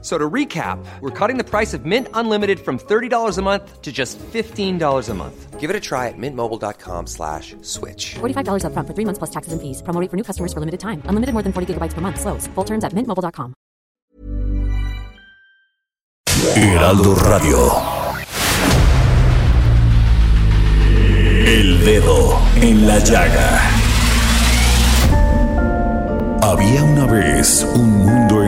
So to recap, we're cutting the price of Mint Unlimited from $30 a month to just $15 a month. Give it a try at mintmobile.com slash switch. $45 upfront for three months plus taxes and fees. Promo rate for new customers for limited time. Unlimited more than 40 gigabytes per month. Slows. Full terms at mintmobile.com. Heraldo Radio. El dedo en la llaga. Había una vez un mundo en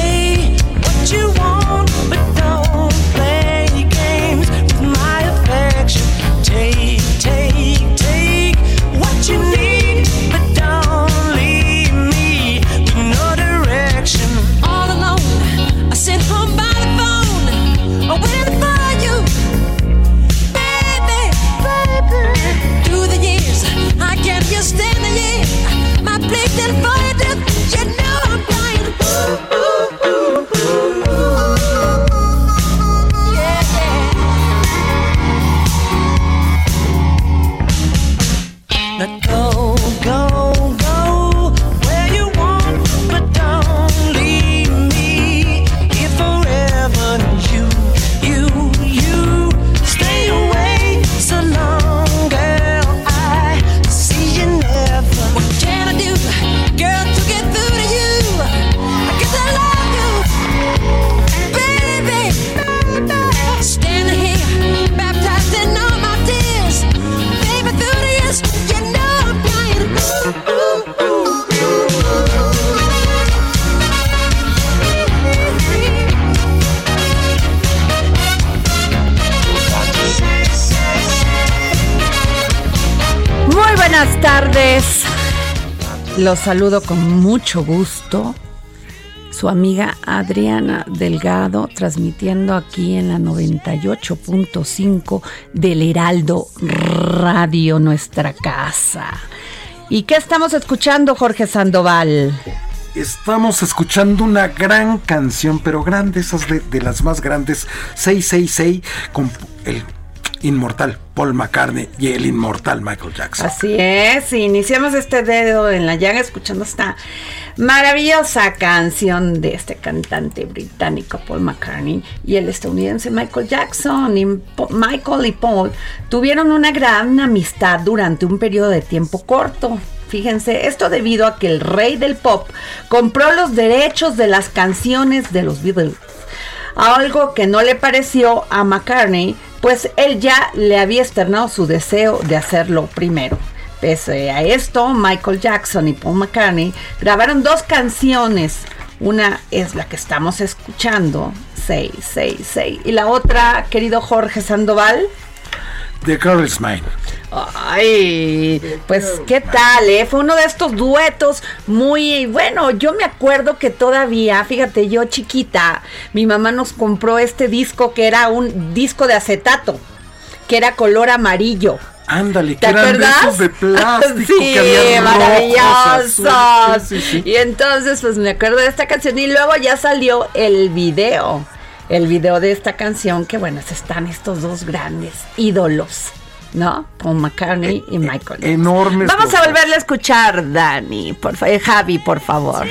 Saludo con mucho gusto. Su amiga Adriana Delgado transmitiendo aquí en la 98.5 del Heraldo Radio, nuestra casa. ¿Y qué estamos escuchando, Jorge Sandoval? Estamos escuchando una gran canción, pero grande, esas de, de las más grandes, 666, con el inmortal Paul McCartney y el inmortal Michael Jackson. Así es, iniciamos este dedo en la llaga escuchando esta maravillosa canción de este cantante británico Paul McCartney y el estadounidense Michael Jackson. Michael y Paul tuvieron una gran amistad durante un periodo de tiempo corto. Fíjense, esto debido a que el rey del pop compró los derechos de las canciones de los Beatles algo que no le pareció a McCartney, pues él ya le había externado su deseo de hacerlo primero. Pese a esto, Michael Jackson y Paul McCartney grabaron dos canciones. Una es la que estamos escuchando, Say, Say, Say. Y la otra, querido Jorge Sandoval. The Girl is Mine. Ay, pues qué tal, ¿eh? Fue uno de estos duetos muy bueno. Yo me acuerdo que todavía, fíjate, yo chiquita, mi mamá nos compró este disco que era un disco de acetato, que era color amarillo. Ándale, que ¿Te de acuerdas? de plástico sí, que maravillosos. azules. Sí, sí, sí. Y entonces, pues me acuerdo de esta canción y luego ya salió el video. El video de esta canción, que bueno, están estos dos grandes ídolos, ¿no? Paul McCartney y Michael. Jackson. enormes Vamos a volverle a escuchar, Dani, por favor. Javi, por favor.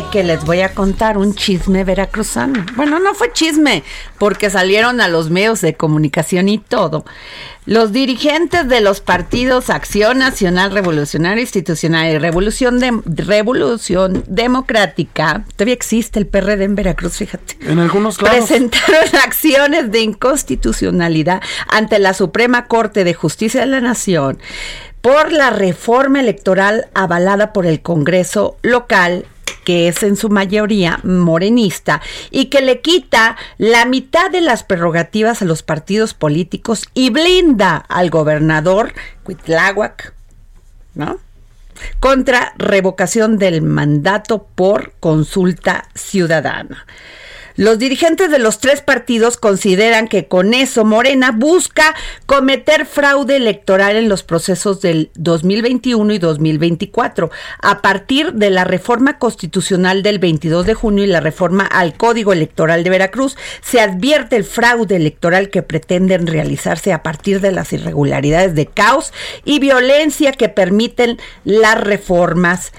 Que les voy a contar un chisme veracruzano? Bueno, no fue chisme, porque salieron a los medios de comunicación y todo. Los dirigentes de los partidos Acción Nacional Revolucionaria Institucional y Revolución, de, Revolución Democrática, todavía existe el PRD en Veracruz, fíjate. En algunos lados. Presentaron acciones de inconstitucionalidad ante la Suprema Corte de Justicia de la Nación por la reforma electoral avalada por el Congreso local que es en su mayoría morenista y que le quita la mitad de las prerrogativas a los partidos políticos y blinda al gobernador Cuitláhuac, ¿no? Contra revocación del mandato por consulta ciudadana. Los dirigentes de los tres partidos consideran que con eso Morena busca cometer fraude electoral en los procesos del 2021 y 2024 a partir de la reforma constitucional del 22 de junio y la reforma al Código Electoral de Veracruz. Se advierte el fraude electoral que pretenden realizarse a partir de las irregularidades de caos y violencia que permiten las reformas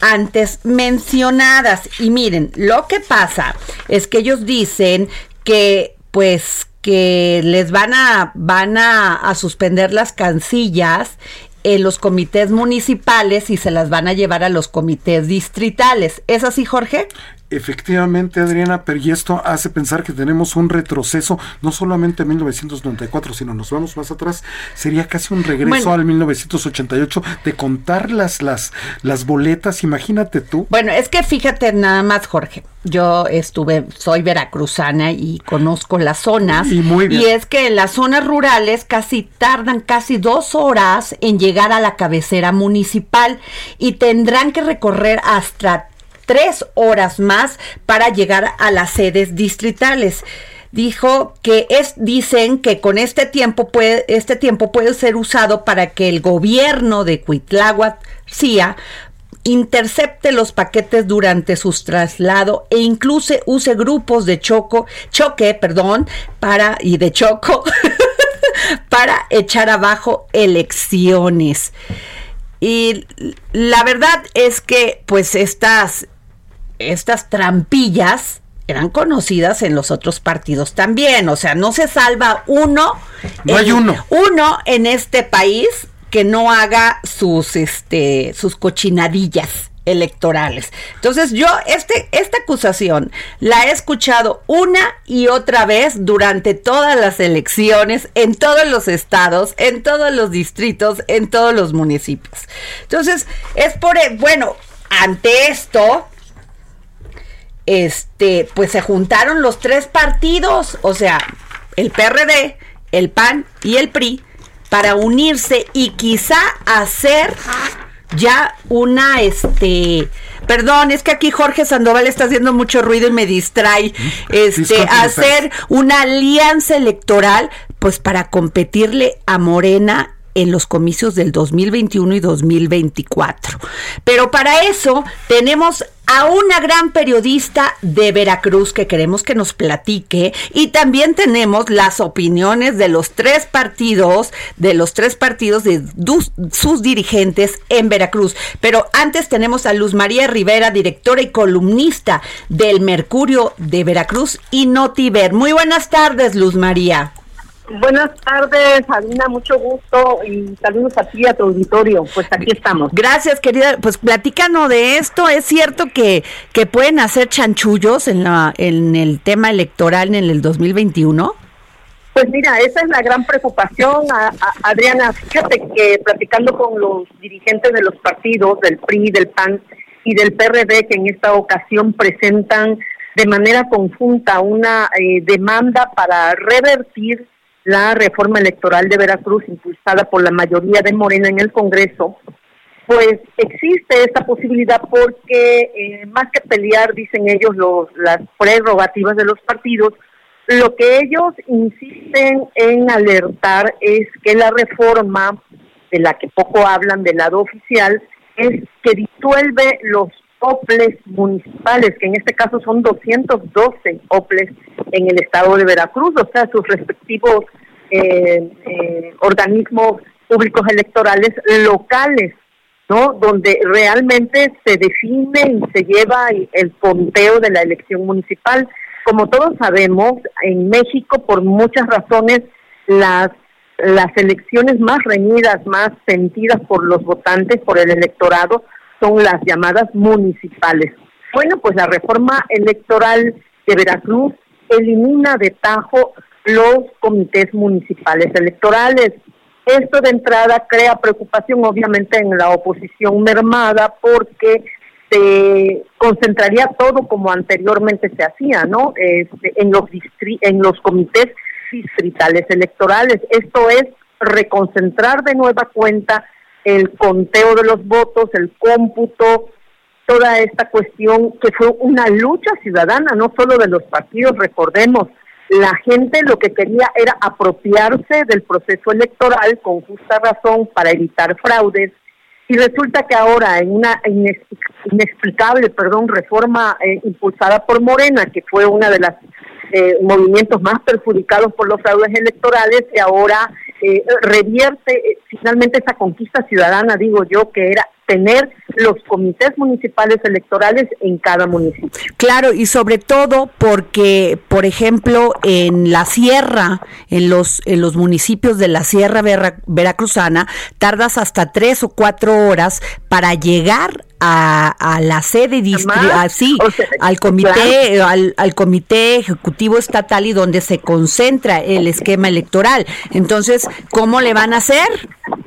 antes mencionadas. Y miren, lo que pasa es que ellos dicen que pues que les van a van a, suspender las cancillas en los comités municipales y se las van a llevar a los comités distritales. ¿Es así, Jorge? Efectivamente, Adriana, pero y esto hace pensar que tenemos un retroceso, no solamente en 1994, sino nos vamos más atrás, sería casi un regreso Bueno. al 1988 de contar las, las, las boletas, imagínate tú. Bueno, es que fíjate nada más, Jorge. Yo estuve, soy veracruzana y conozco las zonas. Y muy bien. Y es que en las zonas rurales casi tardan casi dos horas en llegar a la cabecera municipal y tendrán que recorrer hasta tres horas más para llegar a las sedes distritales. Dijo que es, dicen que con este tiempo puede, este tiempo puede ser usado para que el gobierno de Cuitláhuac, CIA, intercepte los paquetes durante su traslado e incluso use grupos de choco, choque, perdón, para y de choco para echar abajo elecciones. Y la verdad es que pues estas estas trampillas eran conocidas en los otros partidos también, o sea, no se salva uno No hay en- uno. uno en este país que no haga sus este sus cochinadillas electorales. Entonces yo este esta acusación la he escuchado una y otra vez durante todas las elecciones en todos los estados, en todos los distritos, en todos los municipios. Entonces, es por e- bueno, ante esto este, pues se juntaron los tres partidos, o sea, el PRD, el PAN y el PRI, para unirse y quizá hacer ya una, este, perdón, es que aquí Jorge Sandoval está haciendo mucho ruido y me distrae, este, hacer una alianza electoral, pues para competirle a Morena en los comicios del 2021 y 2024. Pero para eso tenemos a una gran periodista de Veracruz que queremos que nos platique y también tenemos las opiniones de los tres partidos, de los tres partidos de sus dirigentes en Veracruz. Pero antes tenemos a Luz María Rivera, directora y columnista del Mercurio de Veracruz y Notiver. Muy buenas tardes, Luz María. Buenas tardes, Alina, mucho gusto y saludos a ti y a tu auditorio. Pues aquí estamos. Gracias, querida. Pues platícanos de esto. ¿Es cierto que, que pueden hacer chanchullos en, la, en el tema electoral en el 2021? Pues mira, esa es la gran preocupación, a- a- Adriana. Fíjate que platicando con los dirigentes de los partidos, del PRI, del PAN y del PRD, que en esta ocasión presentan de manera conjunta una eh, demanda para revertir la reforma electoral de Veracruz impulsada por la mayoría de Morena en el Congreso, pues existe esta posibilidad porque eh, más que pelear, dicen ellos, los, las prerrogativas de los partidos, lo que ellos insisten en alertar es que la reforma, de la que poco hablan del lado oficial, es que disuelve los OPLES municipales, que en este caso son 212 OPLES en el estado de Veracruz, o sea, sus respectivos eh, eh, organismos públicos electorales locales ¿no? Donde realmente se define y se lleva el conteo de la elección municipal. Como todos sabemos, en México, por muchas razones, las las elecciones más reñidas, más sentidas por los votantes, por el electorado, son las llamadas municipales. Bueno, pues la reforma electoral de Veracruz elimina de tajo los comités municipales electorales. Esto de entrada crea preocupación obviamente en la oposición mermada porque se concentraría todo como anteriormente se hacía, ¿no? Este, en los en los comités distritales electorales. Esto es reconcentrar de nueva cuenta el conteo de los votos, el cómputo, toda esta cuestión que fue una lucha ciudadana, no solo de los partidos, recordemos, la gente lo que quería era apropiarse del proceso electoral con justa razón para evitar fraudes y resulta que ahora en una inexplicable, perdón, reforma eh, impulsada por Morena, que fue una de las eh, movimientos más perjudicados por los fraudes electorales y ahora eh, revierte eh, finalmente esa conquista ciudadana, digo yo, que era tener los comités municipales electorales en cada municipio. Claro, y sobre todo porque, por ejemplo, en la sierra, en los, en los municipios de la sierra veracruzana, tardas hasta tres o cuatro horas para llegar a, la sede así, al comité, al, al, comité ejecutivo estatal y donde se concentra el esquema electoral. Entonces, ¿cómo le van a hacer?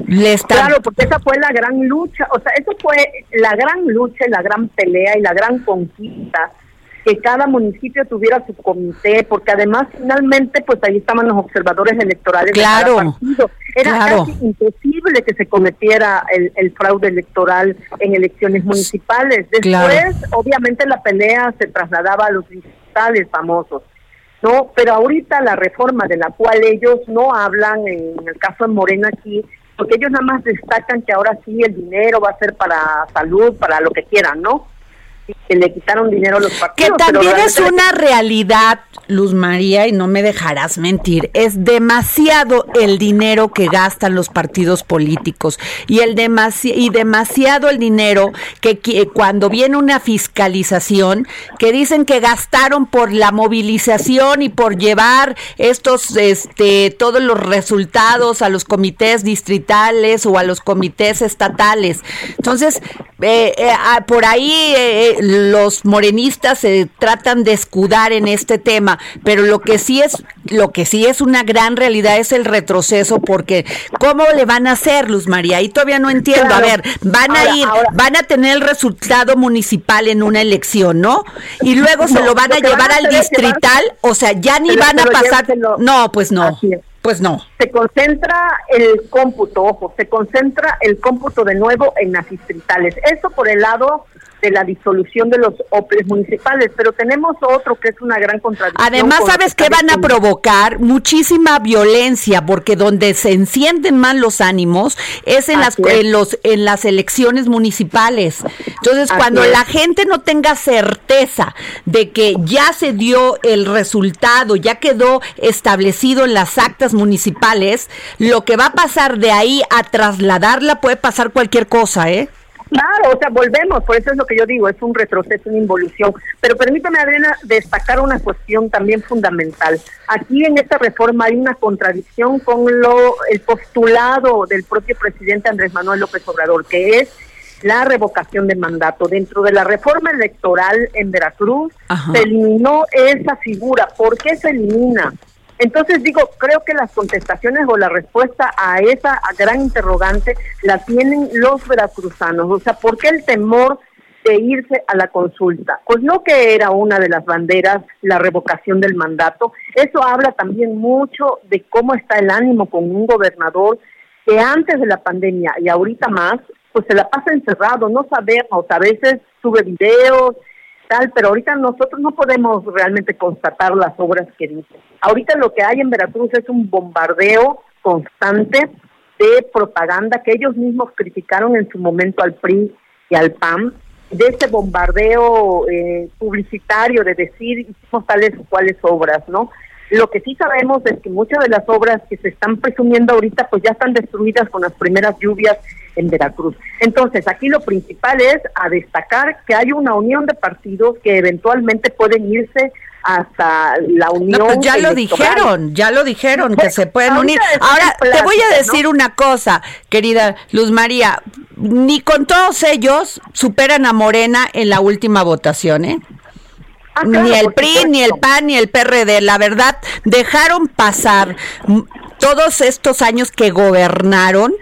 Le Claro, porque esa fue la gran lucha, o sea, eso fue la gran lucha, la gran pelea y la gran conquista que cada municipio tuviera su comité, porque además finalmente pues ahí estaban los observadores electorales claro, de partido. Era casi imposible que se cometiera el, fraude electoral en elecciones municipales. Después, obviamente, la pelea se trasladaba a los distritales famosos. No, pero ahorita la reforma de la cual ellos no hablan, en el caso de Morena aquí, porque ellos nada más destacan que ahora sí el dinero va a ser para salud, para lo que quieran, ¿no? Que le quitaron dinero a los partidos. Que también es una realidad, Luz María, y no me dejarás mentir, es demasiado el dinero que gastan los partidos políticos y el demasi y demasiado el dinero que, cuando viene una fiscalización que dicen que gastaron por la movilización y por llevar estos este todos los resultados a los comités distritales o a los comités estatales. Entonces, eh, eh, ah, por ahí eh, los morenistas se tratan de escudar en este tema, pero lo que sí es lo que sí es una gran realidad es el retroceso porque cómo le van a hacer Luz María y todavía no entiendo. A ver, van a ir, van a tener el resultado municipal en una elección, ¿no? Y luego se lo van a llevar al distrital, o sea, ya ni van a pasar. No, pues no. Pues no. Se concentra el cómputo, ojo, se concentra el cómputo de nuevo en las distritales. Eso por el lado de la disolución de los OPLES municipales, pero tenemos otro que es una gran contradicción. Además, ¿sabes qué van a provocar? Muchísima violencia, porque donde se encienden más los ánimos es en las en los en las elecciones municipales. Entonces, cuando la gente no tenga certeza de que ya se dio el resultado, ya quedó establecido en las actas municipales, lo que va a pasar de ahí a trasladarla puede pasar cualquier cosa, ¿eh? Claro, o sea, volvemos, por eso es lo que yo digo, es un retroceso, una involución. Pero permítame, Adriana, destacar una cuestión también fundamental. Aquí en esta reforma hay una contradicción con lo el postulado del propio presidente Andrés Manuel López Obrador, que es la revocación de mandato. Dentro de la reforma electoral en Veracruz se eliminó esa figura. ¿Por qué se elimina? Entonces digo, creo que las contestaciones o la respuesta a esa gran interrogante la tienen los veracruzanos. O sea, ¿por qué el temor de irse a la consulta? Pues no que era una de las banderas la revocación del mandato. Eso habla también mucho de cómo está el ánimo con un gobernador que antes de la pandemia y ahorita más, pues se la pasa encerrado, no sabemos, a veces sube videos, pero ahorita nosotros no podemos realmente constatar las obras que dice. Ahorita lo que hay en Veracruz es un bombardeo constante de propaganda que ellos mismos criticaron en su momento al PRI y al PAN, de ese bombardeo eh, publicitario de decir hicimos tales o cuales obras, ¿no? Lo que sí sabemos es que muchas de las obras que se están presumiendo ahorita pues ya están destruidas con las primeras lluvias en Veracruz. Entonces, aquí lo principal es a destacar que hay una unión de partidos que eventualmente pueden irse hasta la unión. No, pues ya lo dijeron, ya lo dijeron, que se pueden unir. Ahora, te voy a decir ¿no? una cosa, querida Luz María, ni con todos ellos superan a Morena en la última votación, ¿eh? Ah, claro, ni el PRI, ni el. PAN, ni el PRD. La verdad, dejaron pasar todos estos años que gobernaron,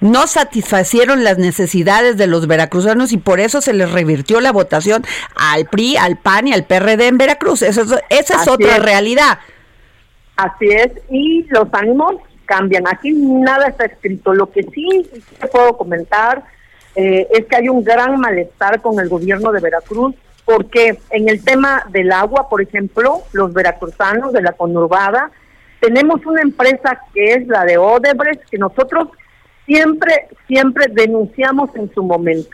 no satisfacieron las necesidades de los veracruzanos y por eso se les revirtió la votación al PRI, al PAN y al PRD en Veracruz. Eso es- esa es Así otra es. realidad. Así es, y los ánimos cambian. Aquí nada está escrito. Lo que sí te puedo comentar eh, es que hay un gran malestar con el gobierno de Veracruz, porque en el tema del agua, por ejemplo, los veracruzanos de la conurbada, tenemos una empresa que es la de Odebrecht, que nosotros siempre, siempre denunciamos en su momento.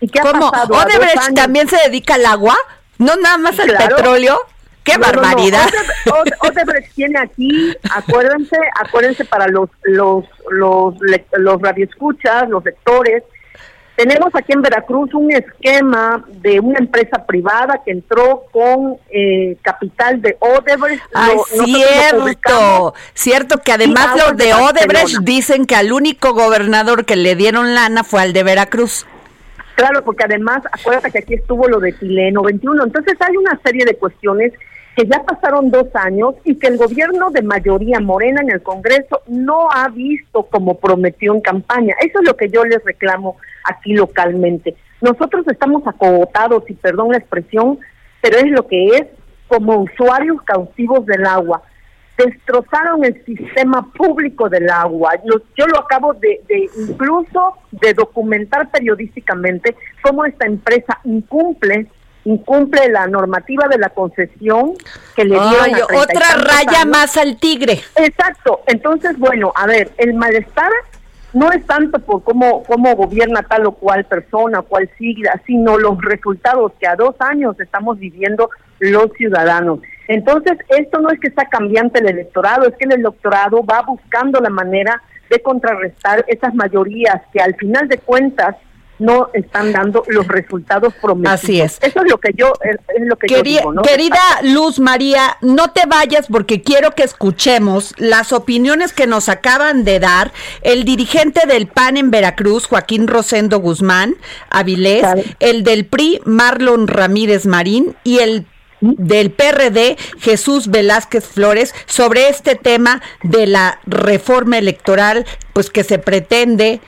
¿Y qué ha ¿Cómo? pasado? ¿Odebrecht también se dedica al agua? ¿No nada más al Claro. petróleo? ¡Qué No, no, no. barbaridad! Odebrecht- Ode- Odebrecht tiene aquí, acuérdense, acuérdense para los los los le- los radioescuchas, los lectores. Tenemos aquí en Veracruz un esquema de una empresa privada que entró con eh, capital de Odebrecht. Lo- lo cierto, cierto que además los de de Odebrecht dicen que al único gobernador que le dieron lana fue al de Veracruz. Claro, porque además, acuérdate que aquí estuvo lo de Tileno 21. Entonces hay una serie de cuestiones que ya pasaron dos años y que el gobierno de mayoría morena en el Congreso no ha visto como prometió en campaña. Eso es lo que yo les reclamo aquí localmente. Nosotros estamos acogotados, y perdón la expresión, pero es lo que es como usuarios cautivos del agua destrozaron el sistema público del agua. Yo, yo lo acabo de, de incluso de documentar periodísticamente cómo esta empresa incumple incumple la normativa de la concesión que le dieron Ay, a treinta y otra raya años. más al tigre. Exacto. Entonces, bueno, a ver, el malestar no es tanto por cómo, cómo gobierna tal o cual persona, cual sigla, sino los resultados que a dos años estamos viviendo los ciudadanos. Entonces, esto no es que está cambiante el electorado, es que el electorado va buscando la manera de contrarrestar esas mayorías que al final de cuentas no están dando los resultados prometidos. Así es. Eso es lo que yo es, es lo que yo Queri- digo, ¿no? Querida Luz María, no te vayas porque quiero que escuchemos las opiniones que nos acaban de dar el dirigente del PAN en Veracruz, Joaquín Rosendo Guzmán Avilés, el del PRI, Marlon Ramírez Marín, y el del PRD, Jesús Velázquez Flores, sobre este tema de la reforma electoral, pues que se pretende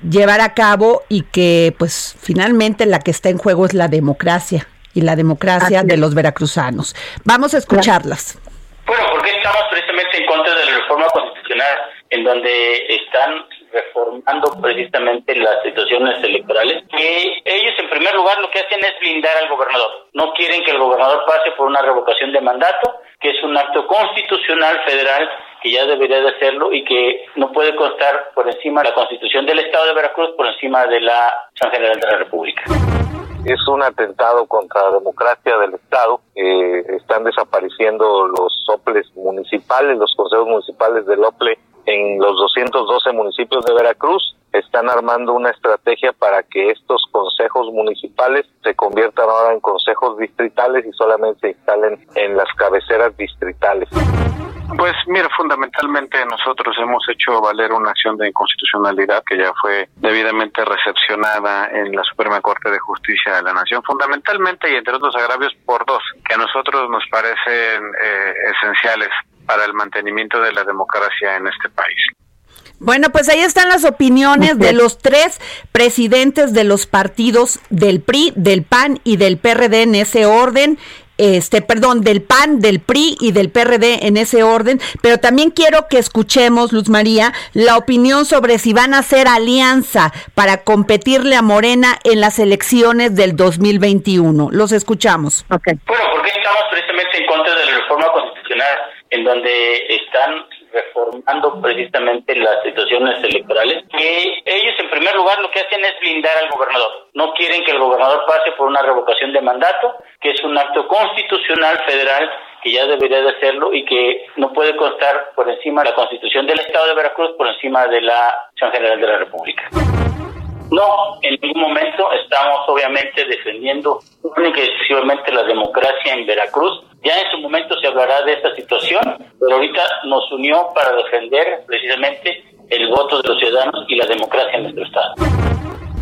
llevar a cabo y que pues finalmente la que está en juego es la democracia y la democracia de los veracruzanos. Vamos a escucharlas. Bueno, porque estamos precisamente en contra de la reforma constitucional, en donde están reformando precisamente las situaciones electorales, que ellos en primer lugar lo que hacen es blindar al gobernador. No quieren que el gobernador pase por una revocación de mandato, que es un acto constitucional federal que ya debería de hacerlo y que no puede constar por encima de la constitución del Estado de Veracruz, por encima de la Constitución General de la República. es un atentado contra la democracia del Estado. Eh, están desapareciendo los soples municipales, los consejos municipales del OPLE en los 212 municipios de Veracruz. Están armando una estrategia para que estos consejos municipales se conviertan ahora en consejos distritales y solamente se instalen en las cabeceras distritales. Pues mira, fundamentalmente nosotros hemos hecho valer una acción de inconstitucionalidad que ya fue debidamente recepcionada en la Suprema Corte de Justicia de la Nación, fundamentalmente y entre otros agravios por dos, que a nosotros nos parecen eh, esenciales para el mantenimiento de la democracia en este país. Bueno, pues ahí están las opiniones de los tres presidentes de los partidos del PRI, del PAN y del PRD en ese orden. Este, perdón, del PAN, del PRI y del PRD en ese orden, pero también quiero que escuchemos, Luz María, la opinión sobre si van a hacer alianza para competirle a Morena en las elecciones del 2021. Los escuchamos. Okay. Bueno, porque estamos precisamente en contra de la reforma constitucional, en donde están reformando precisamente las situaciones electorales, que ellos en primer lugar lo que hacen es blindar al gobernador. No quieren que el gobernador pase por una revocación de mandato, que es un acto constitucional federal que ya debería de hacerlo y que no puede constar por encima de la Constitución del Estado de Veracruz, por encima de la Constitución General de la República. No, en ningún momento estamos obviamente defendiendo única y exclusivamente la democracia en Veracruz. Ya en su momento se hablará de esta situación, pero ahorita nos unió para defender precisamente el voto de los ciudadanos y la democracia en nuestro Estado.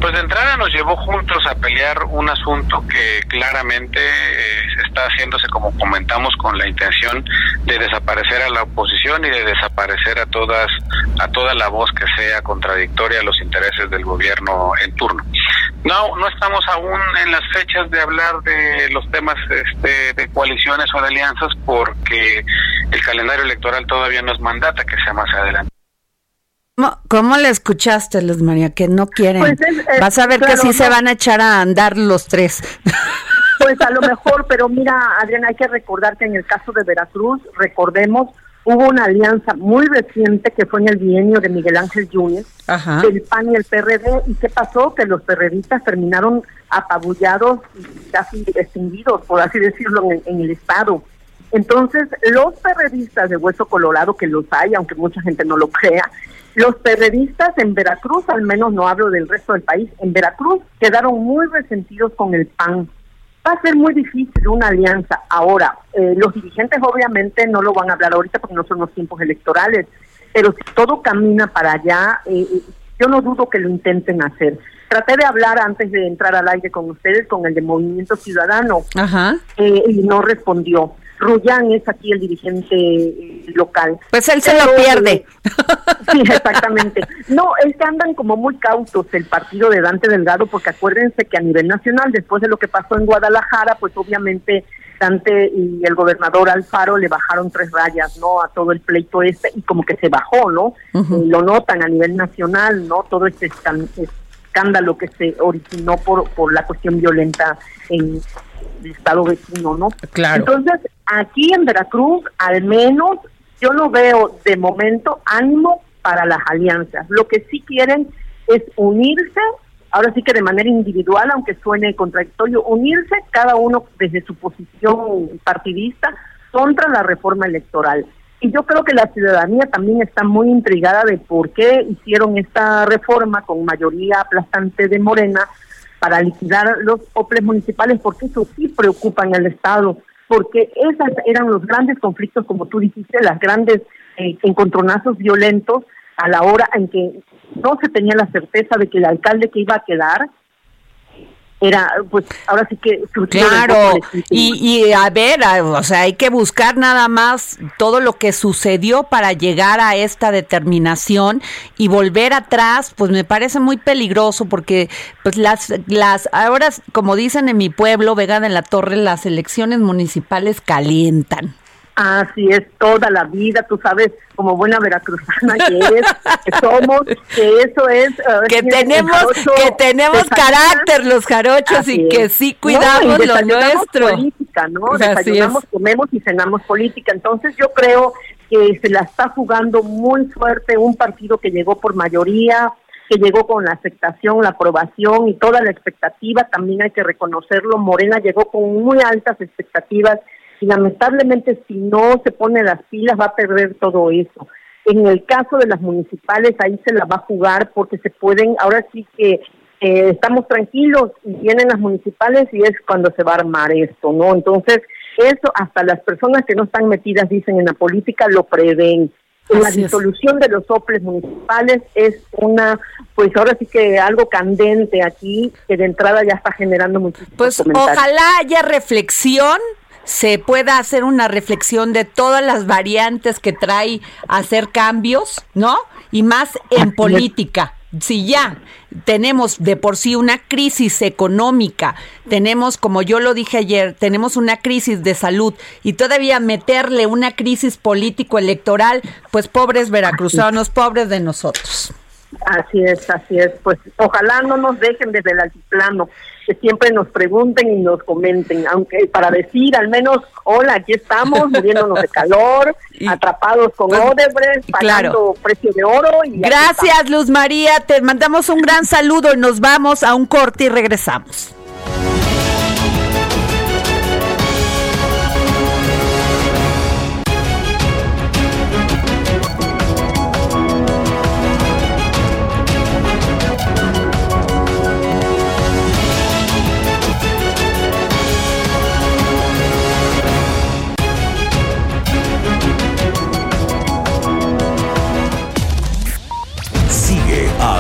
Pues de entrada nos llevó juntos a pelear un asunto que claramente eh, está haciéndose, como comentamos, con la intención de desaparecer a la oposición y de desaparecer a todas, a toda la voz que sea contradictoria a los intereses del gobierno en turno. No, no estamos aún en las fechas de hablar de los temas este, de coaliciones o de alianzas porque el calendario electoral todavía nos mandata que sea más adelante. ¿Cómo, cómo le escuchaste, Luz María? Que no quieren. Pues es- es- Vas a ver que sí se van a echar a andar los tres. Pues a lo mejor, pero mira, Adriana, hay que recordar que en el caso de Veracruz, recordemos, hubo una alianza muy reciente que fue en el bienio de Miguel Ángel Yunes, Ajá. del PAN y el PRD. ¿Y qué pasó? Que los perredistas terminaron apabullados y casi extinguidos, por así decirlo, en, en el Estado. Entonces, los perredistas de Hueso Colorado, que los hay, aunque mucha gente no lo crea, los perredistas en Veracruz, al menos no hablo del resto del país, en Veracruz quedaron muy resentidos con el PAN. Va a ser muy difícil una alianza. Ahora, eh, los dirigentes obviamente no lo van a hablar ahorita porque no son los tiempos electorales, pero si todo camina para allá, eh, eh, yo no dudo que lo intenten hacer. Traté de hablar antes de entrar al aire con ustedes, con el de Movimiento Ciudadano, Ajá. eh, y no respondió. Ruyán es aquí el dirigente eh, local. Pues él se Pero, lo pierde. Sí, exactamente. No, es que andan como muy cautos el partido de Dante Delgado, porque acuérdense que a nivel nacional, después de lo que pasó en Guadalajara, pues obviamente Dante y el gobernador Alfaro le bajaron tres rayas, ¿no? A todo el pleito este, y como que se bajó, ¿no? Eh, lo notan a nivel nacional, ¿no? Todo este escándalo que se originó por, por la cuestión violenta en el estado vecino, ¿no? Claro. Entonces, aquí en Veracruz, al menos, yo no veo de momento ánimo para las alianzas. Lo que sí quieren es unirse, ahora sí que de manera individual, aunque suene contradictorio, unirse cada uno desde su posición partidista contra la reforma electoral. Y yo creo que la ciudadanía también está muy intrigada de por qué hicieron esta reforma con mayoría aplastante de Morena para liquidar los OPLES municipales, porque eso sí preocupa en el Estado, porque esos eran los grandes conflictos, como tú dijiste, las grandes eh, encontronazos violentos a la hora en que no se tenía la certeza de que el alcalde que iba a quedar era, pues ahora sí que... Claro, y, y a ver, a- o sea, hay que buscar nada más todo lo que sucedió para llegar a esta determinación y volver atrás, pues me parece muy peligroso porque pues las las ahora como dicen en mi pueblo, Vega de la Torre, las elecciones municipales calientan. Así es, toda la vida, tú sabes, como buena veracruzana que es, que somos, que eso es... ver, Que tenemos jarocho que tenemos carácter los jarochos Así y que es. sí No, cuidamos y lo nuestro. política, ¿no? Así es. Desayunamos, comemos y cenamos política. Entonces yo creo que se la está jugando muy fuerte un partido que llegó por mayoría, que llegó con la aceptación, la aprobación y toda la expectativa, también hay que reconocerlo, Morena llegó con muy altas expectativas y lamentablemente si no se pone las pilas va a perder todo eso. En el caso de las municipales ahí se la va a jugar porque se pueden, ahora sí que eh, estamos tranquilos y vienen las municipales y es cuando se va a armar esto, ¿no? Entonces, eso hasta las personas que no están metidas, dicen, en la política lo prevén. La es. disolución de los soples municipales es una, pues ahora sí que algo candente aquí, que de entrada ya está generando muchísimos Pues comentarios. ojalá haya reflexión, se pueda hacer una reflexión de todas las variantes que trae hacer cambios, ¿no? Y más en política. Si ya tenemos de por sí una crisis económica, tenemos, como yo lo dije ayer, tenemos una crisis de salud y todavía meterle una crisis político-electoral, pues pobres veracruzanos, pobres de nosotros. Así es, así es. Pues ojalá no nos dejen desde el altiplano, que siempre nos pregunten y nos comenten, aunque para decir al menos, hola, aquí estamos, muriéndonos de calor, Y- atrapados con pues, Odebrecht, pagando claro. precio de oro. Y Gracias, Luz María. Te mandamos un gran saludo y nos vamos a un corte y regresamos.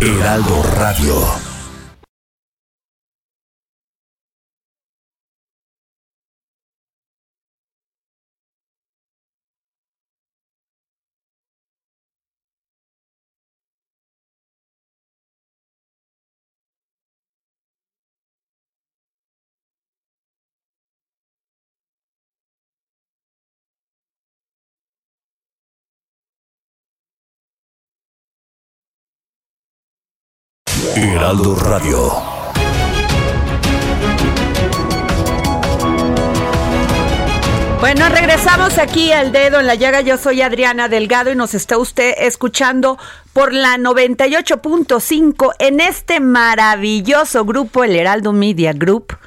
Heraldo Radio. Heraldo Radio. Bueno, regresamos aquí al dedo en la llaga. Yo soy Adriana Delgado y nos está usted escuchando por la 98.5 en este maravilloso grupo, el Heraldo Media Group.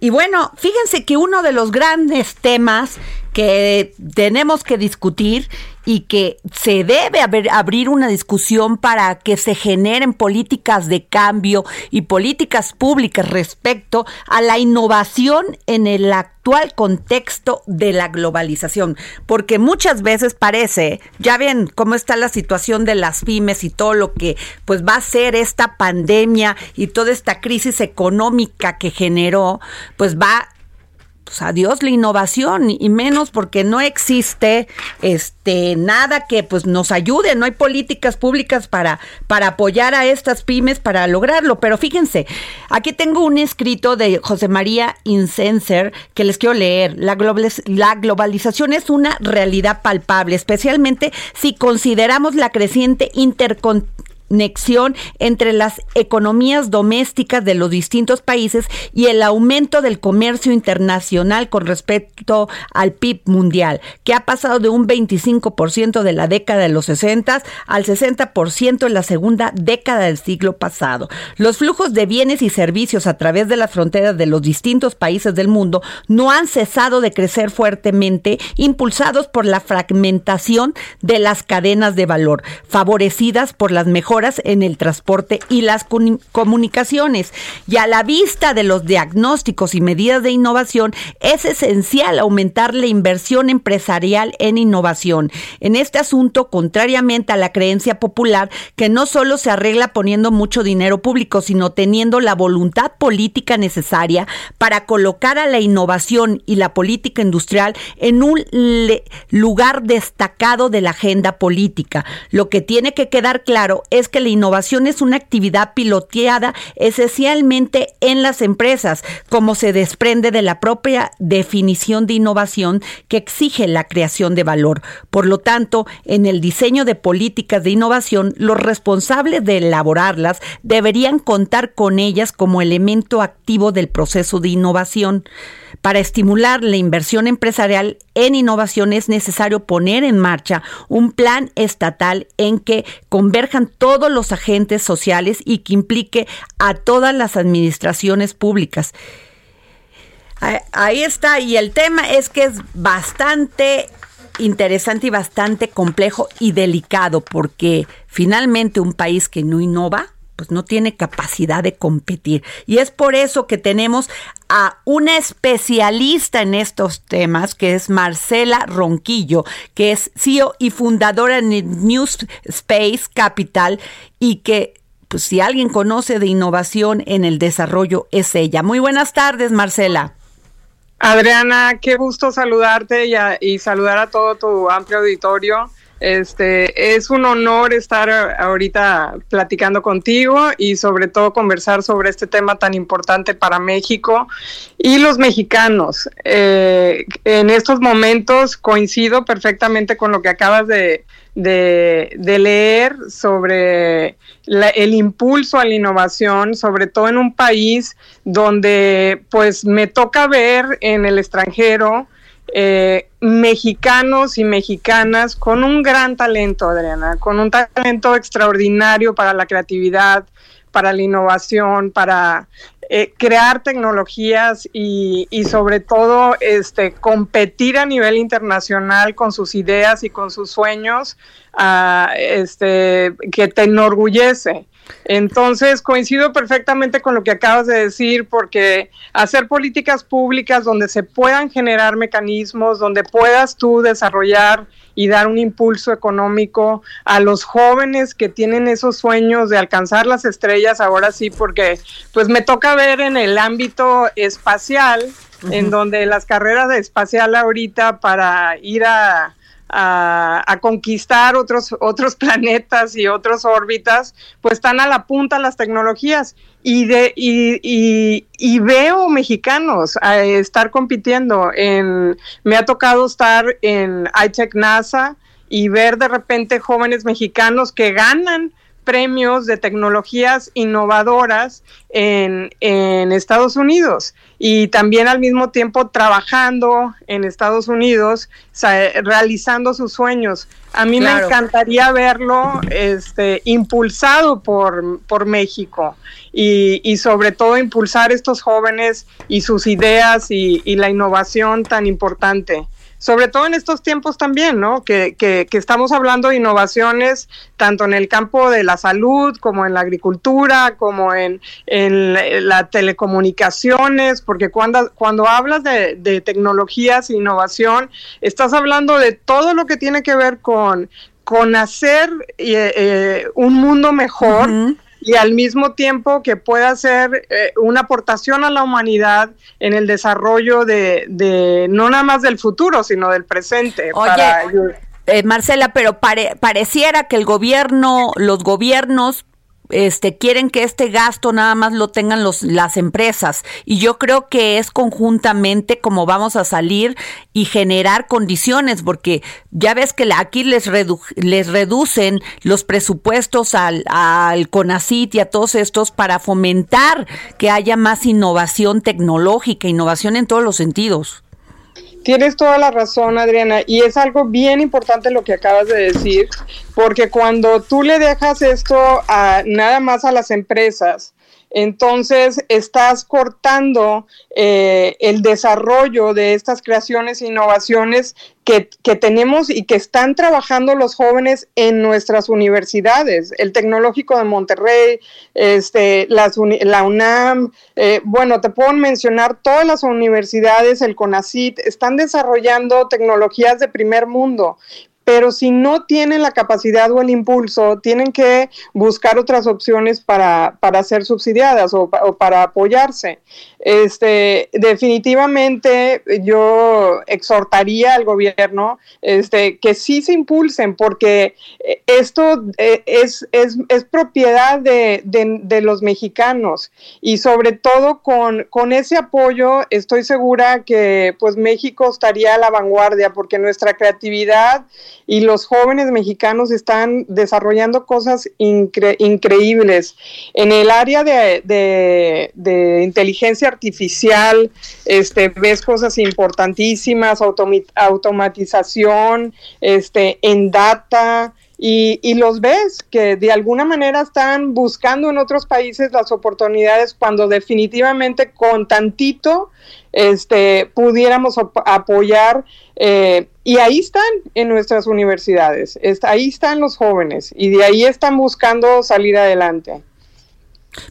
Y bueno, fíjense que uno de los grandes temas que tenemos que discutir y que se debe haber, abrir una discusión para que se generen políticas de cambio y políticas públicas respecto a la innovación en el actual contexto de la globalización. Porque muchas veces parece, ya ven cómo está la situación de las pymes y todo lo que pues va a ser esta pandemia y toda esta crisis económica que generó, pues va pues adiós la innovación y menos porque no existe este nada que pues nos ayude, no hay políticas públicas para para apoyar a estas pymes para lograrlo, pero fíjense, aquí tengo un escrito de José María Incenser que les quiero leer. La, la globalización es una realidad palpable, especialmente si consideramos la creciente interconexión conexión entre las economías domésticas de los distintos países y el aumento del comercio internacional con respecto al PIB mundial, que ha pasado de un 25% de la década de los 60 al 60% en la segunda década del siglo pasado. Los flujos de bienes y servicios a través de las fronteras de los distintos países del mundo no han cesado de crecer fuertemente, impulsados por la fragmentación de las cadenas de valor, favorecidas por las mejores en el transporte y las comunicaciones. Y a la vista de los diagnósticos y medidas de innovación, es esencial aumentar la inversión empresarial en innovación. En este asunto, contrariamente a la creencia popular, que no solo se arregla poniendo mucho dinero público, sino teniendo la voluntad política necesaria para colocar a la innovación y la política industrial en un lugar destacado de la agenda política. Lo que tiene que quedar claro es que la innovación es una actividad piloteada esencialmente en las empresas, como se desprende de la propia definición de innovación que exige la creación de valor. Por lo tanto, en el diseño de políticas de innovación, los responsables de elaborarlas deberían contar con ellas como elemento activo del proceso de innovación. Para estimular la inversión empresarial en innovación es necesario poner en marcha un plan estatal en que converjan todos los agentes sociales y que implique a todas las administraciones públicas. Ahí está, y el tema es que es bastante interesante y bastante complejo y delicado, porque finalmente un país que no innova, pues no tiene capacidad de competir. Y es por eso que tenemos a una especialista en estos temas, que es Marcela Ronquillo, que es CEO y fundadora de New Space Capital y que pues si alguien conoce de innovación en el desarrollo es ella. Muy buenas tardes, Marcela. Adriana, qué gusto saludarte y, y saludar a todo tu amplio auditorio. Este es un honor estar ahorita platicando contigo y sobre todo conversar sobre este tema tan importante para México y los mexicanos. Eh, en estos momentos coincido perfectamente con lo que acabas de, leer sobre el impulso a la innovación, sobre todo en un país donde pues me toca ver en el extranjero eh, mexicanos y mexicanas con un gran talento, Adriana, con un talento extraordinario para la creatividad, para la innovación, para eh, crear tecnologías y, sobre todo este, competir a nivel internacional con sus ideas y con sus sueños uh, este, que te enorgullece. Entonces, coincido perfectamente con lo que acabas de decir, porque hacer políticas públicas donde se puedan generar mecanismos, donde puedas tú desarrollar y dar un impulso económico a los jóvenes que tienen esos sueños de alcanzar las estrellas, ahora sí, porque pues me toca ver en el ámbito espacial, en donde las carreras de espacial ahorita para ir a a, a, conquistar otros, otros planetas y otras órbitas, pues están a la punta las tecnologías. Y, de, y, y, veo mexicanos a estar compitiendo. En, me ha tocado estar en iTech NASA y ver de repente jóvenes mexicanos que ganan premios de tecnologías innovadoras en, en, Estados Unidos y también al mismo tiempo trabajando en Estados Unidos, realizando sus sueños. A mí claro. me encantaría verlo este, impulsado por, por México y, y, sobre todo impulsar estos jóvenes y sus ideas y, y la innovación tan importante sobre todo en estos tiempos también, ¿no? Que, que, que, estamos hablando de innovaciones tanto en el campo de la salud, como en la agricultura, como en, en las telecomunicaciones, porque cuando, cuando hablas de, de tecnologías e innovación, estás hablando de todo lo que tiene que ver con, con hacer eh, eh, un mundo mejor. Y al mismo tiempo que pueda ser eh, una aportación a la humanidad en el desarrollo de, de, no nada más del futuro, sino del presente. Oye, para... eh, Marcela, pero pare, pareciera que el gobierno, los gobiernos este quieren que este gasto nada más lo tengan los las empresas y yo creo que es conjuntamente como vamos a salir y generar condiciones porque ya ves que aquí les redu les reducen los presupuestos al al CONACIT y a todos estos para fomentar que haya más innovación tecnológica, innovación en todos los sentidos. Tienes toda la razón, Adriana, y es algo bien importante lo que acabas de decir, porque cuando tú le dejas esto a nada más a las empresas, entonces estás cortando eh, el desarrollo de estas creaciones e innovaciones que, que, tenemos y que están trabajando los jóvenes en nuestras universidades. El Tecnológico de Monterrey, este, la UNAM, eh, bueno, te puedo mencionar todas las universidades, el CONACIT, están desarrollando tecnologías de primer mundo, pero si no tienen la capacidad o el impulso, tienen que buscar otras opciones para, para ser subsidiadas o, para apoyarse. Este, definitivamente yo exhortaría al gobierno este, que sí se impulsen, porque esto es, es, es propiedad de, de, de, los mexicanos y sobre todo con, con ese apoyo estoy segura que pues México estaría a la vanguardia porque nuestra creatividad y los jóvenes mexicanos están desarrollando cosas incre increíbles. En el área de, de, de, inteligencia artificial, este, ves cosas importantísimas, automatización, este, en data, y, y, los ves que de alguna manera están buscando en otros países las oportunidades cuando definitivamente con tantito este, pudiéramos apoyar eh, y ahí están en nuestras universidades, está, ahí están los jóvenes y de ahí están buscando salir adelante.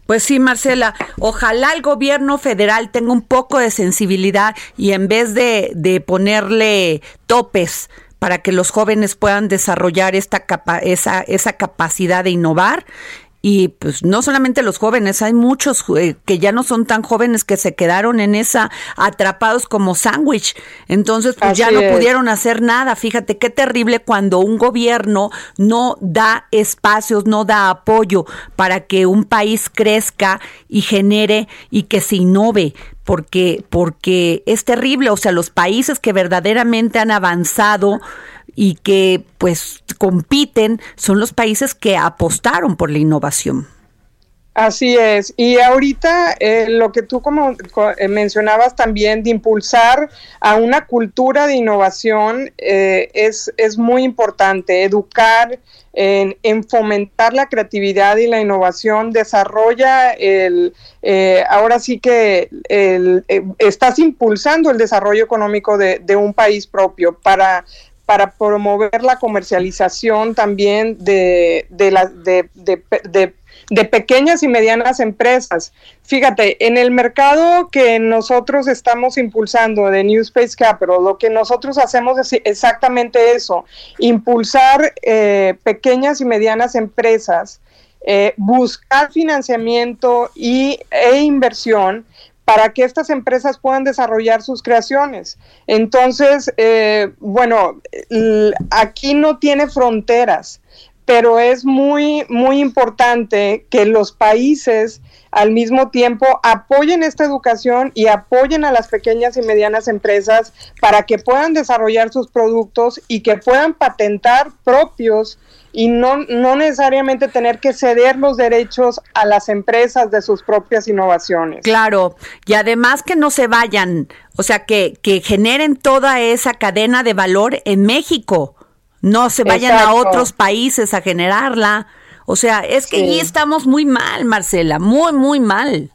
Pues sí, Marcela, ojalá el gobierno federal tenga un poco de sensibilidad y en vez de, de ponerle topes para que los jóvenes puedan desarrollar esta capa esa, esa capacidad de innovar, y pues no solamente los jóvenes, hay muchos eh, que ya no son tan jóvenes que se quedaron en esa atrapados como sándwich. Entonces, pues Así ya no es. pudieron hacer nada. Fíjate qué terrible cuando un gobierno no da espacios, no da apoyo para que un país crezca y genere y que se innove porque porque es terrible, o sea, los países que verdaderamente han avanzado y que pues compiten son los países que apostaron por la innovación. Así es. Y ahorita eh, lo que tú como co- eh, mencionabas también de impulsar a una cultura de innovación eh, es, es muy importante. Educar en, en fomentar la creatividad y la innovación desarrolla el, eh, ahora sí que el, eh, estás impulsando el desarrollo económico de un país propio para para promover la comercialización también de, de, de pequeñas y medianas empresas. Fíjate, en el mercado que nosotros estamos impulsando de New Space Capital, lo que nosotros hacemos es exactamente eso, impulsar eh, pequeñas y medianas empresas, eh, buscar financiamiento y, e inversión para que estas empresas puedan desarrollar sus creaciones. Entonces, eh, bueno, aquí no tiene fronteras, pero es muy, muy importante que los países al mismo tiempo apoyen esta educación y apoyen a las pequeñas y medianas empresas para que puedan desarrollar sus productos y que puedan patentar propios y no, no necesariamente tener que ceder los derechos a las empresas de sus propias innovaciones. Claro, y además que no se vayan, o sea, que, que generen toda esa cadena de valor en México, no se vayan a otros países a generarla. O sea, es que Sí. ahí estamos muy mal, Marcela, muy, muy mal.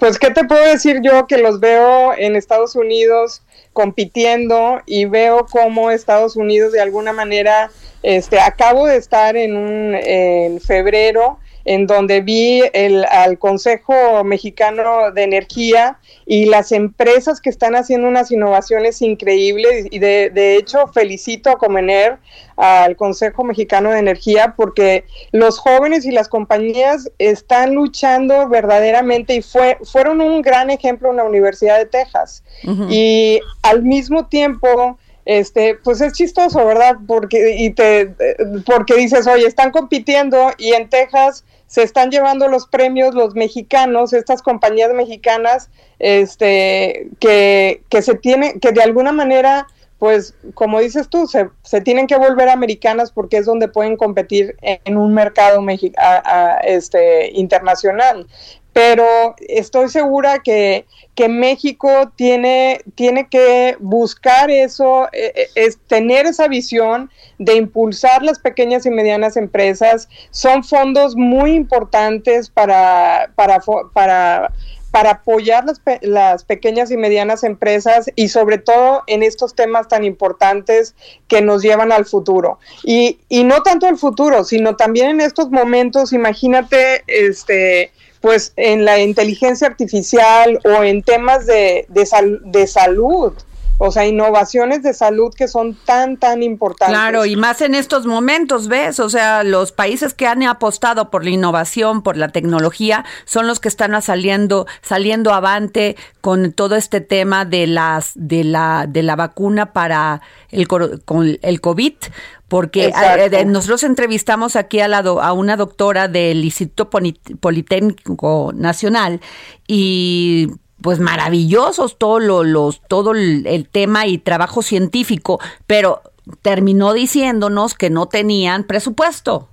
Pues, ¿qué te puedo decir yo que los veo en Estados Unidos compitiendo y veo cómo Estados Unidos de alguna manera, este, acabo de estar en un, en febrero en donde vi el, al Consejo Mexicano de Energía y las empresas que están haciendo unas innovaciones increíbles y de, de hecho felicito a Comener, al Consejo Mexicano de Energía, porque los jóvenes y las compañías están luchando verdaderamente y fue, fueron un gran ejemplo en la Universidad de Texas. Y al mismo tiempo, este, pues es chistoso, ¿verdad? Porque, y te, eh, porque dices, oye, están compitiendo y en Texas se están llevando los premios los mexicanos, estas compañías mexicanas, este, que, que se tienen, que de alguna manera, pues, como dices tú, se, se tienen que volver americanas porque es donde pueden competir en un mercado a- este, internacional pero estoy segura que, que México tiene, tiene que buscar eso, eh, es tener esa visión de impulsar las pequeñas y medianas empresas. Son fondos muy importantes para, para, para, para apoyar las, las pequeñas y medianas empresas y sobre todo en estos temas tan importantes que nos llevan al futuro. Y, y no tanto al futuro, sino también en estos momentos, imagínate, este pues en la inteligencia artificial o en temas de, de, sal- de salud, o sea, innovaciones de salud que son tan, tan importantes. Claro, y más en estos momentos, ¿ves? O sea, los países que han apostado por la innovación, por la tecnología, son los que están saliendo, saliendo avante con todo este tema de las, de la, de la vacuna para el, con el COVID, porque Exacto. eh, de- nosotros entrevistamos aquí a, la do- a una doctora del Instituto Politécnico Nacional y pues maravillosos todo lo, los todo el, el tema y trabajo científico, pero terminó diciéndonos que no tenían presupuesto.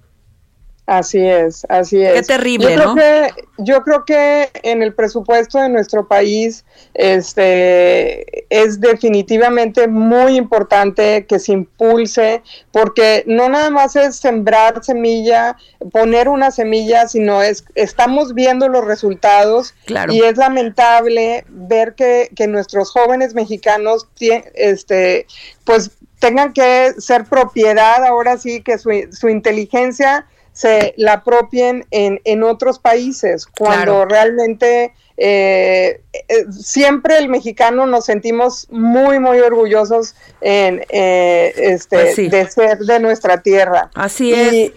Así es, así es. Qué terrible, yo creo ¿no? Que, yo creo que en el presupuesto de nuestro país este, es definitivamente muy importante que se impulse, porque no nada más es sembrar semilla, poner una semilla, sino es estamos viendo los resultados Claro. y es lamentable ver que, que nuestros jóvenes mexicanos este, pues tengan que ser propiedad ahora sí que su, su inteligencia se la apropien en, en otros países, cuando Claro. realmente eh, eh, siempre el mexicano nos sentimos muy, muy orgullosos en, eh, este, Pues sí. de ser de nuestra tierra. Así Y- es.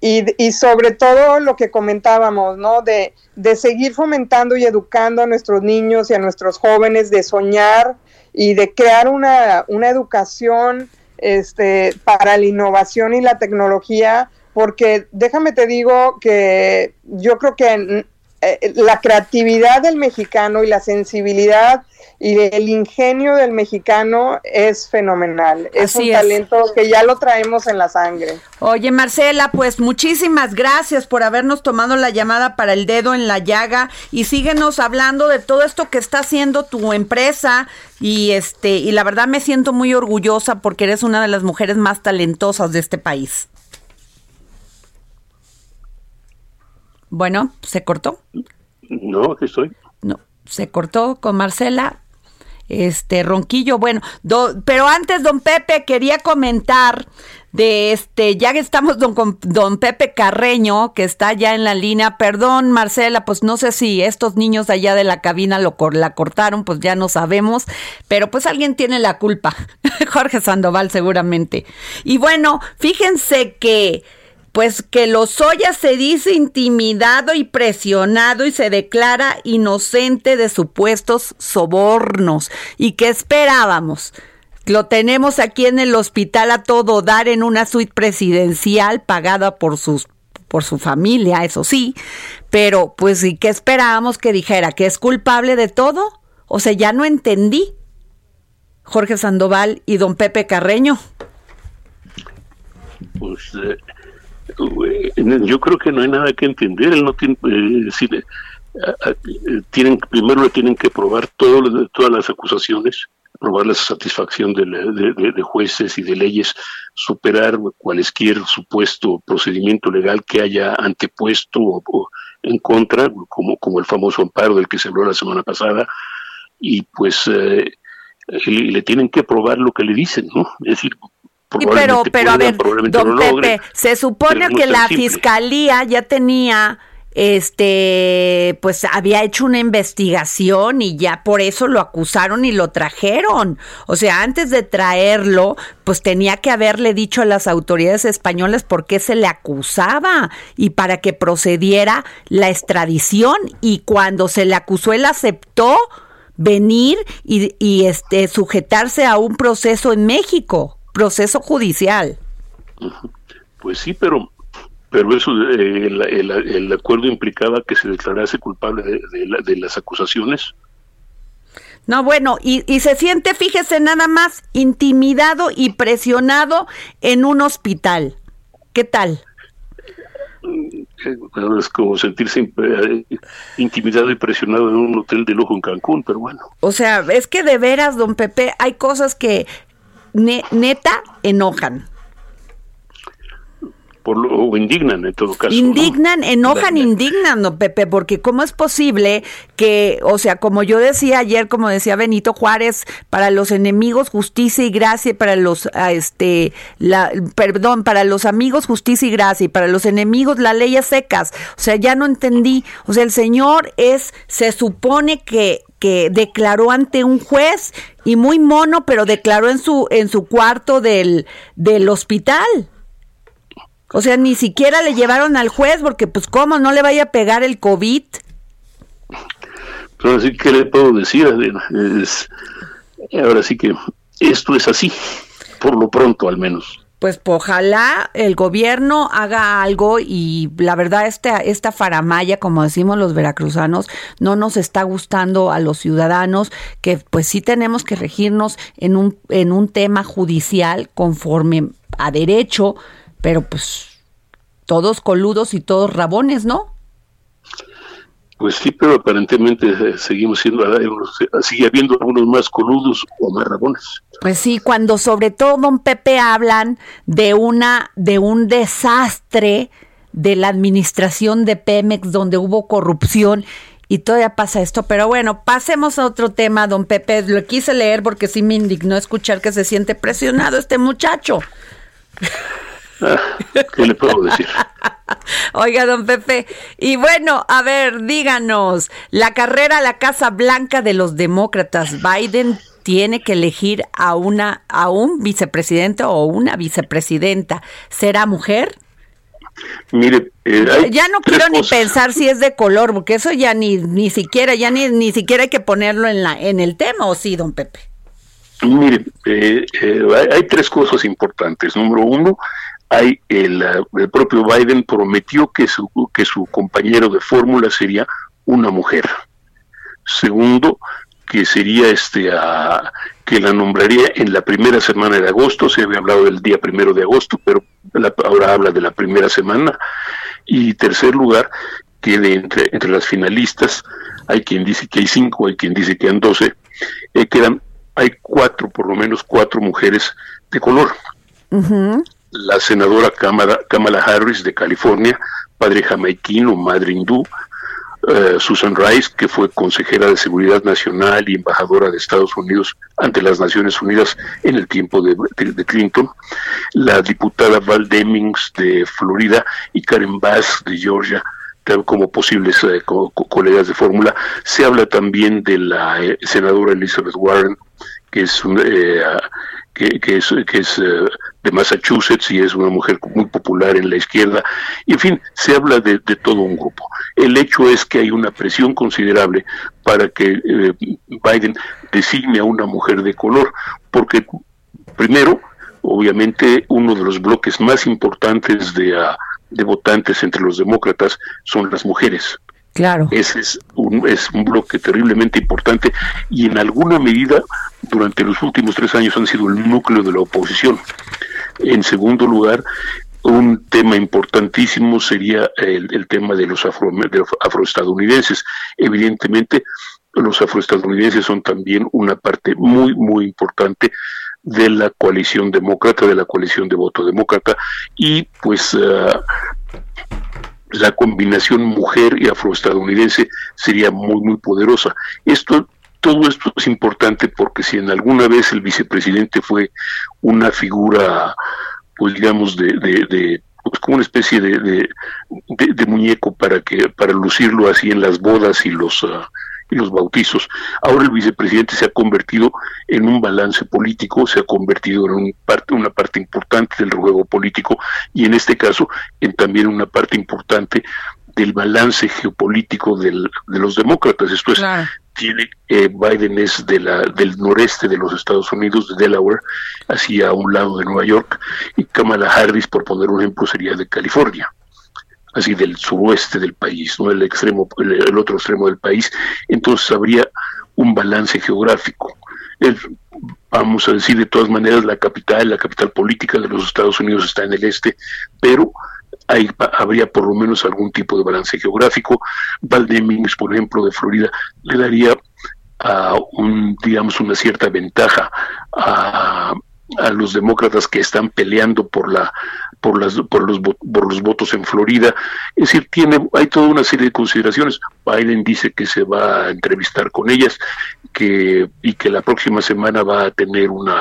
y, y sobre todo lo que comentábamos, ¿no? De, de seguir fomentando y educando a nuestros niños y a nuestros jóvenes de soñar y de crear una, una educación este, para la innovación y la tecnología, porque déjame te digo que yo creo que eh, la creatividad del mexicano y la sensibilidad y el ingenio del mexicano es fenomenal. Es Así un es. talento que ya lo traemos en la sangre. Oye, Marcela, pues muchísimas gracias por habernos tomado la llamada para el dedo en la llaga y síguenos hablando de todo esto que está haciendo tu empresa y este y la verdad me siento muy orgullosa porque eres una de las mujeres más talentosas de este país. Bueno, ¿se cortó? No, aquí estoy. No, se cortó con Marcela. Este Ronquillo, bueno, do- pero antes don Pepe quería comentar de este, ya que estamos don, don Pepe Carreño, que está ya en la línea, perdón Marcela, pues no sé si estos niños allá de la cabina lo la cortaron, pues ya no sabemos, pero pues alguien tiene la culpa, Jorge Sandoval seguramente. Y bueno, fíjense que pues que Lozoya se dice intimidado y presionado y se declara inocente de supuestos sobornos. ¿Y qué esperábamos? Lo tenemos aquí en el hospital a todo dar en una suite presidencial pagada por sus por su familia, eso sí, pero pues ¿y qué esperábamos que dijera? ¿Que es culpable de todo? O sea, ya no entendí. Jorge Sandoval y don Pepe Carreño. Pues eh, yo creo que no hay nada que entender. Él no tiene, eh, tienen, primero le tienen que probar todo, todas las acusaciones, probar la satisfacción de, la- de- jueces y de leyes, superar cualquier supuesto procedimiento legal que haya antepuesto o, o en contra, como, como el famoso amparo del que se habló la semana pasada, y pues eh, le, le tienen que probar lo que le dicen, ¿no? Es decir, Sí, pero, pero a ver, don Pepe, se supone que la simple. fiscalía ya tenía, este, pues había hecho una investigación y ya por eso lo acusaron y lo trajeron. O sea, antes de traerlo, pues tenía que haberle dicho a las autoridades españolas por qué se le acusaba y para que procediera la extradición. Y cuando se le acusó, él aceptó venir y, y, este sujetarse a un proceso en México, proceso judicial. Pues sí, pero pero eso eh, el, el- el acuerdo implicaba que se declarase culpable de, de la- de las acusaciones. No, bueno, y, y se siente, fíjese, nada más intimidado y presionado en un hospital. ¿Qué tal? Bueno, es como sentirse eh, intimidado y presionado en un hotel de lujo en Cancún, pero bueno. O sea, es que de veras, don Pepe, hay cosas que ne- neta enojan. Por lo, o indignan en todo caso. ¿no? Indignan, enojan, indignan, don Pepe, porque cómo es posible que, o sea, como yo decía ayer, como decía Benito Juárez, para los enemigos justicia y gracia, y para los, ah, este, la, perdón, para los amigos justicia y gracia, y para los enemigos las leyes secas. O sea, ya no entendí. O sea, el señor es, se supone que que declaró ante un juez y muy mono, pero declaró en su en su cuarto del del hospital. O sea, ni siquiera le llevaron al juez porque pues cómo no le vaya a pegar el COVID. Pero ahora sí, ¿qué le puedo decir? Adela? Es- ahora sí que esto es así, por lo pronto al menos. Pues ojalá el gobierno haga algo y la verdad esta, esta faramaya, como decimos los veracruzanos, no nos está gustando a los ciudadanos, que pues sí tenemos que regirnos en un, en un tema judicial conforme a derecho, pero pues todos coludos y todos rabones, ¿no? Pues sí, pero aparentemente eh, seguimos siendo, sigue habiendo algunos más coludos o más rabones. Pues sí, cuando sobre todo don Pepe hablan de una de un desastre de la administración de Pemex donde hubo corrupción y todavía pasa esto, pero bueno, pasemos a otro tema, don Pepe, lo quise leer porque sí me indignó escuchar que se siente presionado este muchacho. ¿Qué le puedo decir? Oiga, don Pepe, y bueno, a ver, díganos, la carrera a la Casa Blanca de los demócratas, Biden tiene que elegir a una a un vicepresidente o una vicepresidenta. ¿Será mujer? Mire, eh, hay ya no quiero ni pensar si es de color, porque eso ya ni ni siquiera ya ni ni siquiera hay que ponerlo en la en el tema, ¿o sí, don Pepe? Mire, eh, eh, hay, hay tres cosas importantes. Número uno, hay el, eh, el propio Biden prometió que su, que su compañero de fórmula sería una mujer. Segundo, que sería este que la nombraría en la primera semana de agosto, se había hablado del día primero de agosto, pero la- ahora habla de la primera semana. Y tercer lugar, que de entre, entre las finalistas hay quien dice que hay cinco, hay quien dice que hay doce, eh, quedan, hay cuatro, por lo menos cuatro mujeres de color. La senadora Kamala, Harris de California, padre jamaiquino, madre hindú, eh, Susan Rice, que fue consejera de Seguridad Nacional y embajadora de Estados Unidos ante las Naciones Unidas en el tiempo de, Clinton, la diputada Val Demings de Florida y Karen Bass de Georgia como posibles eh, co- co- colegas de fórmula. Se habla también de la eh, senadora Elizabeth Warren, que es un, eh, que, que es, que es eh, de Massachusetts y es una mujer muy popular en la izquierda. Y en fin, se habla de, de todo un grupo. El hecho es que hay una presión considerable para que eh, Biden designe a una mujer de color, porque primero, obviamente, uno de los bloques más importantes de, ah, de votantes entre los demócratas son las mujeres. Claro. Ese es un, es un bloque terriblemente importante y en alguna medida durante los últimos tres años han sido el núcleo de la oposición. En segundo lugar, un tema importantísimo sería el, tema de los, afro, afroestadounidenses. Evidentemente, los afroestadounidenses son también una parte muy, muy importante de la coalición demócrata, de la coalición de voto demócrata, y pues ah, la combinación mujer y afroestadounidense sería muy, muy poderosa. Esto, todo esto es importante porque si en alguna vez el vicepresidente fue una figura, pues digamos, de, de, de pues como una especie de, de, muñeco para que para lucirlo así en las bodas y los ah, y los bautizos. Ahora el vicepresidente se ha convertido en un balance político, se ha convertido en un parte, una parte importante del juego político y en este caso en también una parte importante del balance geopolítico del- de los demócratas. Esto es, tiene eh, Biden es de la, del noreste de los Estados Unidos, de Delaware, hacia un lado de Nueva York, y Kamala Harris, por poner un ejemplo, sería de California así del suroeste del país, no el extremo, el, otro extremo del país, entonces habría un balance geográfico. Vamos a decir de todas maneras la capital, la capital política de los Estados Unidos está en el este, pero hay, habría por lo menos algún tipo de balance geográfico. Val Demings, por ejemplo, de Florida, le daría digamos, una cierta ventaja a, a los demócratas que están peleando por la por las por los por los votos en Florida es decir tiene hay toda una serie de consideraciones Biden dice que se va a entrevistar con ellas que y que la próxima semana va a tener una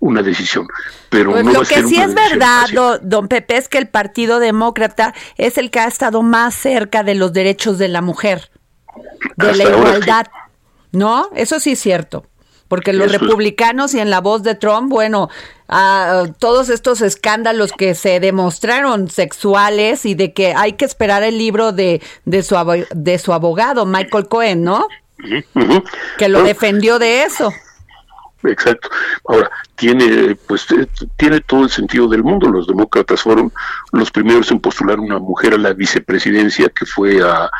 una decisión pero Pues no lo que sí es verdad, don Pepe, es que el Partido Demócrata es el que ha estado más cerca de los derechos de la mujer, de Hasta la igualdad. ¿No? Eso sí es cierto. Porque los Eso republicanos y en la voz de Trump, bueno, ah, todos estos escándalos que se demostraron sexuales y de que hay que esperar el libro de, de, su, abo- de su abogado, Michael Cohen, ¿no? Que lo defendió de eso. Exacto. Ahora, tiene, pues, eh, tiene todo el sentido del mundo. Los demócratas fueron los primeros en postular una mujer a la vicepresidencia, que fue a,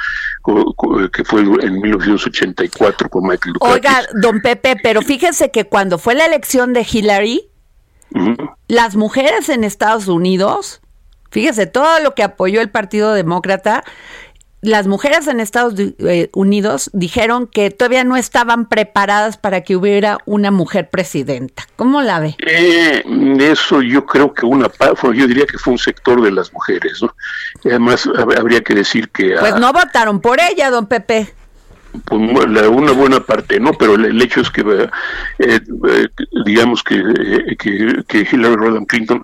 que fue en 1984 con Michael Dukakis. Oiga, don Pepe, pero fíjese que cuando fue la elección de Hillary, las mujeres en Estados Unidos, fíjese, todo lo que apoyó el Partido Demócrata, las mujeres en Estados eh, Unidos dijeron que todavía no estaban preparadas para que hubiera una mujer presidenta. ¿Cómo la ve? Eh, eso yo creo que una pa- fue- yo diría que fue un sector de las mujeres, ¿no? Y además hab- habría que decir que Pues no votaron por ella, don Pepe. pues, una buena parte, ¿no? Pero el, el hecho es que, eh, eh, digamos que, eh, que, que Hillary Rodham Clinton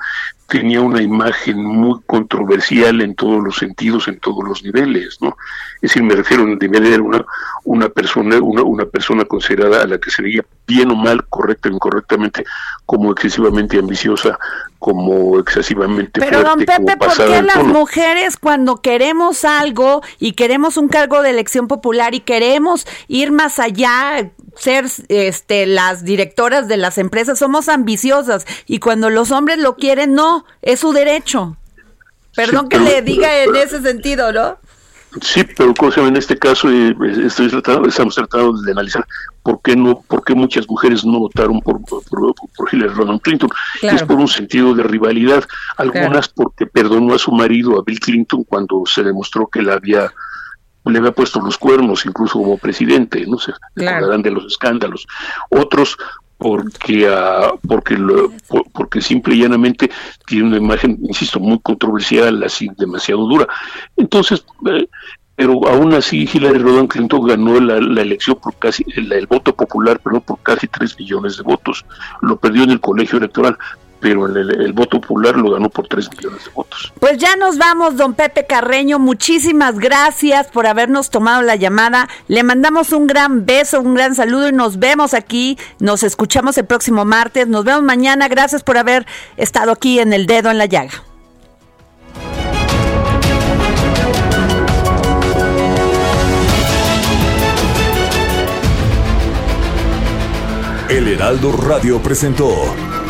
tenía una imagen muy controversial en todos los sentidos, en todos los niveles, ¿no? Es decir, me refiero a un nivel era una, una persona, una, una persona considerada a la que se veía bien o mal, correcta o incorrectamente, como excesivamente ambiciosa, como excesivamente Pero don fuerte, Pepe, ¿por qué de las tono. mujeres cuando queremos algo y queremos un cargo de elección popular y queremos ir más allá, ser este las directoras de las empresas, somos ambiciosas y cuando los hombres lo quieren, no, es su derecho. Perdón Sí, que pero- le diga en ese sentido, ¿no? Sí, pero en este caso eh, estoy tratando, estamos tratando de analizar por qué no, por qué muchas mujeres no votaron por, por, por Hillary Rodham Clinton. Es por un sentido de rivalidad, algunas porque perdonó a su marido, a Bill Clinton, cuando se demostró que la había le había puesto los cuernos incluso como presidente, no sé, claro. de los escándalos. Otros porque uh, porque lo, porque simple y llanamente tiene una imagen, insisto, muy controversial, así demasiado dura. Entonces, eh, pero aún así Hillary Rodham Clinton ganó la, la elección por casi el, el, voto popular, pero por casi 3 millones de votos. Lo perdió en el colegio electoral, pero el, el, voto popular lo ganó por 3 millones de votos. Pues ya nos vamos, don Pepe Carreño. Muchísimas gracias por habernos tomado la llamada. Le mandamos un gran beso, un gran saludo y nos vemos aquí. Nos escuchamos el próximo martes. Nos vemos mañana. Gracias por haber estado aquí en El Dedo en la Llaga. El Heraldo Radio presentó